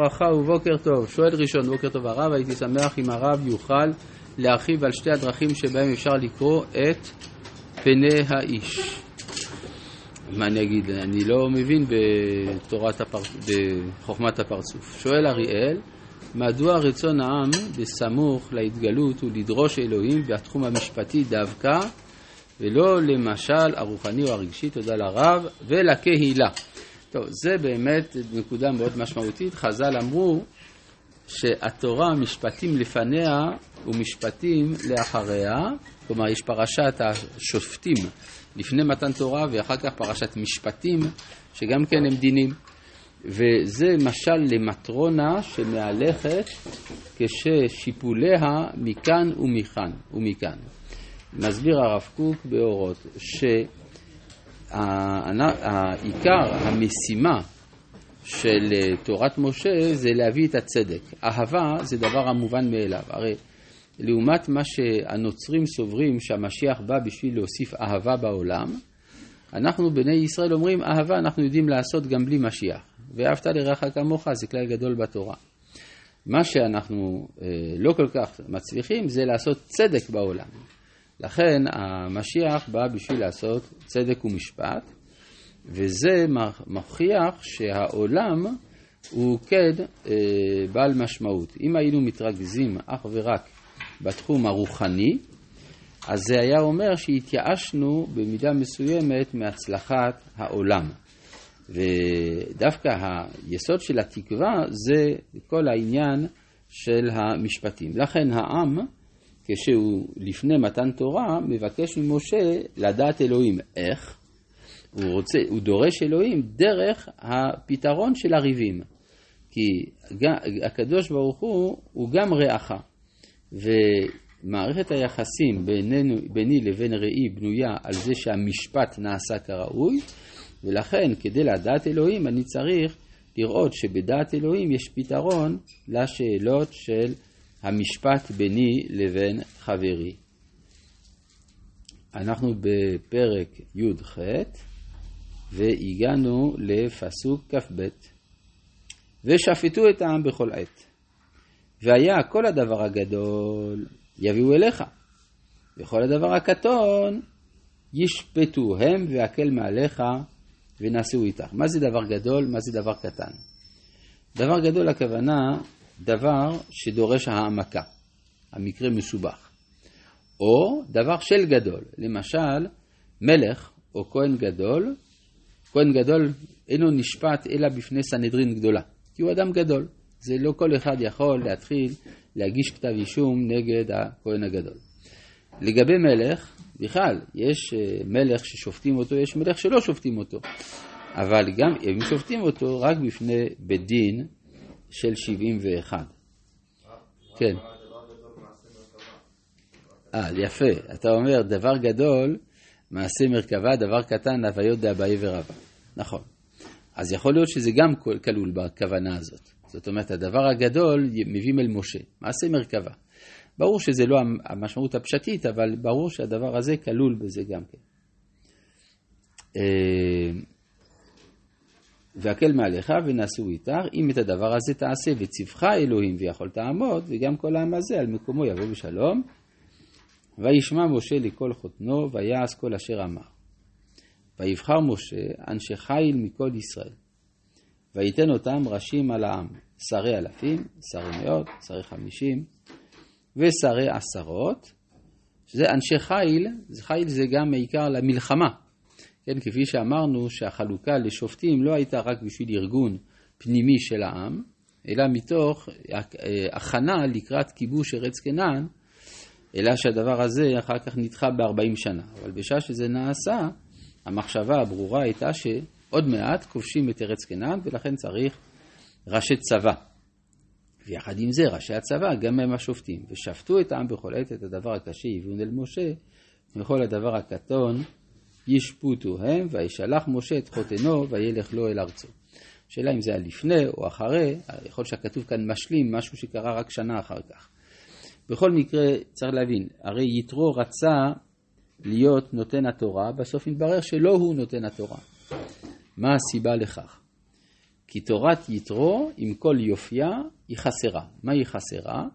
ברכה ובוקר טוב. שואל ראשון, בוקר טוב הרב, הייתי שמח אם הרב יוכל להרחיב על שתי הדרכים שבהם אפשר לקרוא את פני האיש. מה אני אגיד? אני לא מבין בתורת הפר... בחוכמת הפרצוף. שואל אריאל, מדוע רצון העם בסמוך להתגלות הוא לדרוש אלוהים בתחום המשפטי דווקא, ולא למשל הרוחני או הרגשי, תודה לרב, ולקהילה. טוב, זה באמת נקודה מאוד משמעותית. חז"ל אמרו שהתורה, משפטים לפניה ומשפטים לאחריה, כלומר יש פרשת השופטים לפני מתן תורה ואחר כך פרשת משפטים, שגם כן הם דינים. וזה משל למטרונה שמהלכת כששיפוליה מכאן ומכאן ומכאן. מסביר הרב קוק באורות ש... העיקר, המשימה של אה, תורת משה זה להביא את הצדק. אהבה זה דבר המובן מאליו. הרי לעומת מה שהנוצרים סוברים שהמשיח בא בשביל להוסיף אהבה בעולם, אנחנו בני ישראל אומרים אהבה אנחנו יודעים לעשות גם בלי משיח. ואהבת לרעך כמוך זה כלל גדול בתורה. מה שאנחנו אה, לא כל כך מצליחים זה לעשות צדק בעולם. לכן המשיח בא בשביל לעשות צדק ומשפט, וזה מוכיח שהעולם הוא כן אה, בעל משמעות. אם היינו מתרכזים אך ורק בתחום הרוחני, אז זה היה אומר שהתייאשנו במידה מסוימת מהצלחת העולם. ודווקא היסוד של התקווה זה כל העניין של המשפטים. לכן העם כשהוא לפני מתן תורה, מבקש ממשה לדעת אלוהים. איך? הוא, רוצה, הוא דורש אלוהים דרך הפתרון של הריבים. כי הקדוש ברוך הוא הוא גם רעך. ומערכת היחסים בינינו, ביני לבין ראי בנויה על זה שהמשפט נעשה כראוי, ולכן כדי לדעת אלוהים אני צריך לראות שבדעת אלוהים יש פתרון לשאלות של המשפט ביני לבין חברי. אנחנו בפרק י"ח והגענו לפסוק כ"ב ושפטו את העם בכל עת והיה כל הדבר הגדול יביאו אליך וכל הדבר הקטון ישפטו הם והקל מעליך ונעשו איתך. מה זה דבר גדול? מה זה דבר קטן? דבר גדול הכוונה דבר שדורש העמקה, המקרה מסובך. או דבר של גדול, למשל מלך או כהן גדול, כהן גדול אינו נשפט אלא בפני סנהדרין גדולה, כי הוא אדם גדול. זה לא כל אחד יכול להתחיל להגיש כתב אישום נגד הכהן הגדול. לגבי מלך, בכלל, יש אה, מלך ששופטים אותו, יש מלך שלא שופטים אותו. אבל גם אם שופטים אותו רק בפני בית דין של 71. כן. אה, יפה. אתה אומר, דבר גדול, מעשה מרכבה, דבר קטן, הוויות דאביי ורבה. נכון. אז יכול להיות שזה גם כלול בכוונה הזאת. זאת אומרת, הדבר הגדול מביאים אל משה, מעשה מרכבה. ברור שזה לא המשמעות הפשטית, אבל ברור שהדבר הזה כלול בזה גם כן. והקל מעליך ונשאו איתך, אם את הדבר הזה תעשה וציווך אלוהים ויכול תעמוד, וגם כל העם הזה על מקומו יבוא בשלום. וישמע משה לכל חותנו, ויעש כל אשר אמר. ויבחר משה אנשי חיל מכל ישראל, ויתן אותם ראשים על העם, שרי אלפים, שרי מאות, שרי חמישים, ושרי עשרות, שזה אנשי חיל, חיל זה גם בעיקר למלחמה, כן, כפי שאמרנו שהחלוקה לשופטים לא הייתה רק בשביל ארגון פנימי של העם, אלא מתוך הכנה לקראת כיבוש ארץ כנען, אלא שהדבר הזה אחר כך נדחה ב-40 שנה. אבל בשעה שזה נעשה, המחשבה הברורה הייתה שעוד מעט כובשים את ארץ כנען ולכן צריך ראשי צבא. ויחד עם זה ראשי הצבא גם הם השופטים. ושפטו את העם בכל עת את הדבר הקשה הביאון אל משה, וכל הדבר הקטון ישפוטו הם, וישלח משה את חותנו, וילך לו אל ארצו. השאלה אם זה היה לפני או אחרי, יכול להיות שהכתוב כאן משלים משהו שקרה רק שנה אחר כך. בכל מקרה, צריך להבין, הרי יתרו רצה להיות נותן התורה, בסוף התברר שלא הוא נותן התורה. מה הסיבה לכך? כי תורת יתרו, עם כל יופייה, היא חסרה. מה היא חסרה?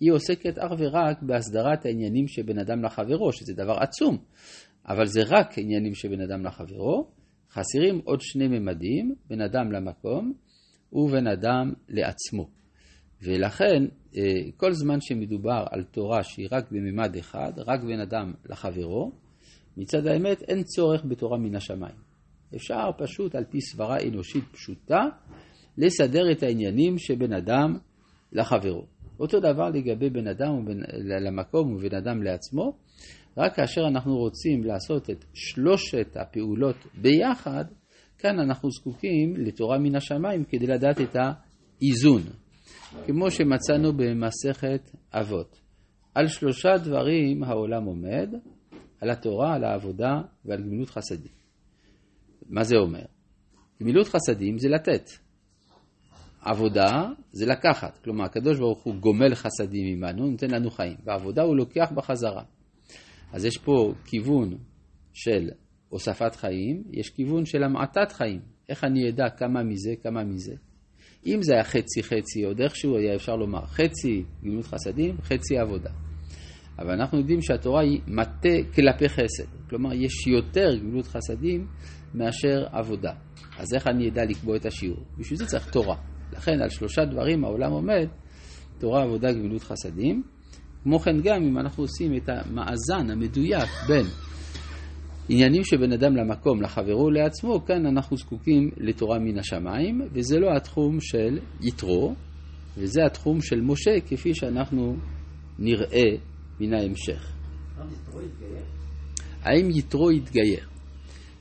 היא עוסקת אך ורק בהסדרת העניינים שבין אדם לחברו, שזה דבר עצום, אבל זה רק עניינים שבין אדם לחברו. חסרים עוד שני ממדים, בין אדם למקום ובין אדם לעצמו. ולכן, אה, כל זמן שמדובר על תורה שהיא רק בממד אחד, רק בין אדם לחברו, מצד האמת אין צורך בתורה מן השמיים. אפשר פשוט על פי סברה אנושית פשוטה לסדר את העניינים שבין אדם לחברו. אותו דבר לגבי בין אדם ובין, למקום ובין אדם לעצמו, רק כאשר אנחנו רוצים לעשות את שלושת הפעולות ביחד, כאן אנחנו זקוקים לתורה מן השמיים כדי לדעת את האיזון. כמו שמצאנו במסכת אבות. על שלושה דברים העולם עומד, על התורה, על העבודה ועל גמילות חסדים. מה זה אומר? גמילות חסדים זה לתת. עבודה זה לקחת. כלומר, הקדוש ברוך הוא גומל חסדים עמנו, נותן לנו חיים. בעבודה הוא לוקח בחזרה. אז יש פה כיוון של הוספת חיים, יש כיוון של המעטת חיים. איך אני אדע כמה מזה, כמה מזה? אם זה היה חצי חצי, עוד איכשהו היה אפשר לומר חצי גמילות חסדים, חצי עבודה. אבל אנחנו יודעים שהתורה היא מטה כלפי חסד. כלומר, יש יותר גמילות חסדים מאשר עבודה. אז איך אני אדע לקבוע את השיעור? בשביל זה צריך תורה. לכן על שלושה דברים העולם עומד, תורה, עבודה, גמילות חסדים. כמו כן גם אם אנחנו עושים את המאזן המדויק בין עניינים שבין אדם למקום, לחברו לעצמו, כאן אנחנו זקוקים לתורה מן השמיים, וזה לא התחום של יתרו, וזה התחום של משה, כפי שאנחנו נראה מן ההמשך. האם יתרו יתגייר?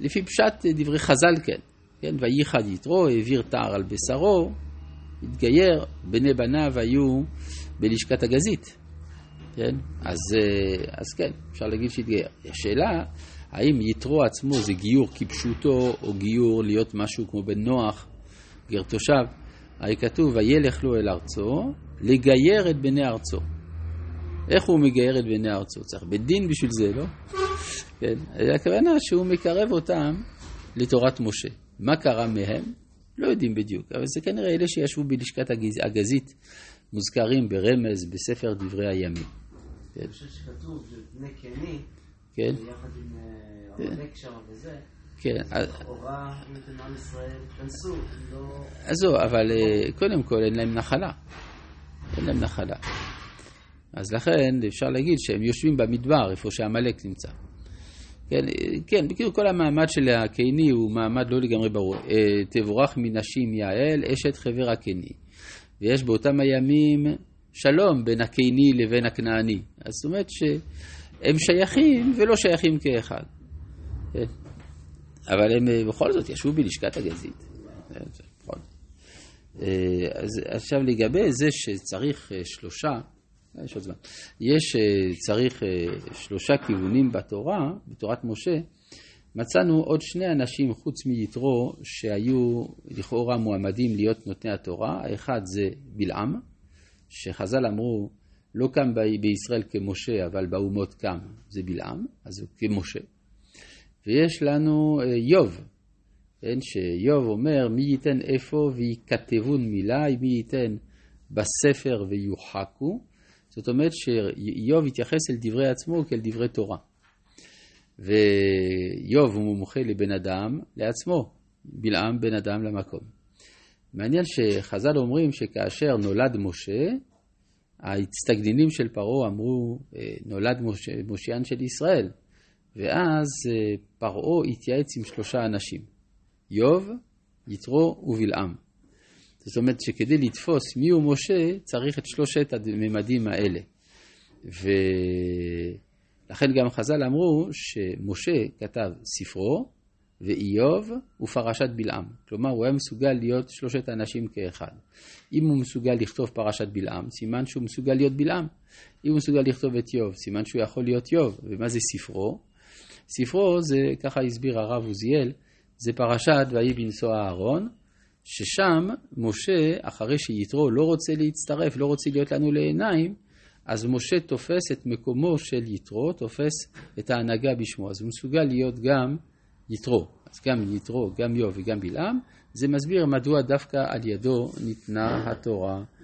לפי פשט דברי חז"ל כן, כן, וייחד יתרו, העביר תער על בשרו, התגייר, בני בניו היו בלשכת הגזית, כן, אז, אה, אז כן, אפשר להגיד שהתגייר. השאלה, האם יתרו עצמו זה גיור כפשוטו, או גיור להיות משהו כמו בן נוח, גר תושב? הרי כתוב, וילך לו אל ארצו, לגייר את בני ארצו. איך הוא מגייר את בני ארצו? צריך בית דין בשביל זה, לא? כן, הכוונה שהוא מקרב אותם לתורת משה. מה קרה מהם? לא יודעים בדיוק, אבל זה כנראה אלה שישבו בלשכת הגז... הגזית, מוזכרים ברמז בספר דברי הימים. כן. אני חושב שכתוב שבני קני, כן. יחד עם אה, עמלק שם וזה, כן. לכאורה, אם אתם עם ישראל, כנסו, לא... אבל אה, קודם כל אין להם נחלה. אין להם נחלה. אז לכן אפשר להגיד שהם יושבים במדבר, איפה שעמלק נמצא. כן, כן, בקיצור כל המעמד של הקיני הוא מעמד לא לגמרי ברור. אה, תבורך מנשים יעל, אשת חבר הקיני. ויש באותם הימים שלום בין הקיני לבין הכנעני. אז זאת אומרת שהם שייכים ולא שייכים כאחד. כן. אבל הם אה, בכל זאת ישבו בלשכת הגזית. נכון. אה, אז עכשיו לגבי זה שצריך שלושה, יש עוד זמן. יש, צריך שלושה כיוונים בתורה, בתורת משה. מצאנו עוד שני אנשים חוץ מיתרו שהיו לכאורה מועמדים להיות נותני התורה. האחד זה בלעם, שחז"ל אמרו, לא קם בישראל כמשה, אבל באומות קם, זה בלעם, אז הוא כמשה. ויש לנו איוב, כן, שאיוב אומר, מי ייתן איפה ויכתבון מילה, מי ייתן בספר ויוחקו. זאת אומרת שאיוב התייחס אל דברי עצמו כאל דברי תורה. ואיוב הוא מומחה לבן אדם לעצמו, בלעם בן אדם למקום. מעניין שחז"ל אומרים שכאשר נולד משה, ההצטגנינים של פרעה אמרו, אה, נולד משה, מושיען של ישראל. ואז אה, פרעה התייעץ עם שלושה אנשים, איוב, יתרו ובלעם. זאת אומרת שכדי לתפוס מי הוא משה, צריך את שלושת הממדים האלה. ולכן גם חז"ל אמרו שמשה כתב ספרו, ואיוב ופרשת בלעם. כלומר, הוא היה מסוגל להיות שלושת האנשים כאחד. אם הוא מסוגל לכתוב פרשת בלעם, סימן שהוא מסוגל להיות בלעם. אם הוא מסוגל לכתוב את איוב, סימן שהוא יכול להיות איוב. ומה זה ספרו? ספרו זה, ככה הסביר הרב עוזיאל, זה פרשת ויהי בנשוא אהרון, ששם משה, אחרי שיתרו לא רוצה להצטרף, לא רוצה להיות לנו לעיניים, אז משה תופס את מקומו של יתרו, תופס את ההנהגה בשמו. אז הוא מסוגל להיות גם יתרו. אז גם יתרו, גם יוב וגם בלעם, זה מסביר מדוע דווקא על ידו ניתנה התורה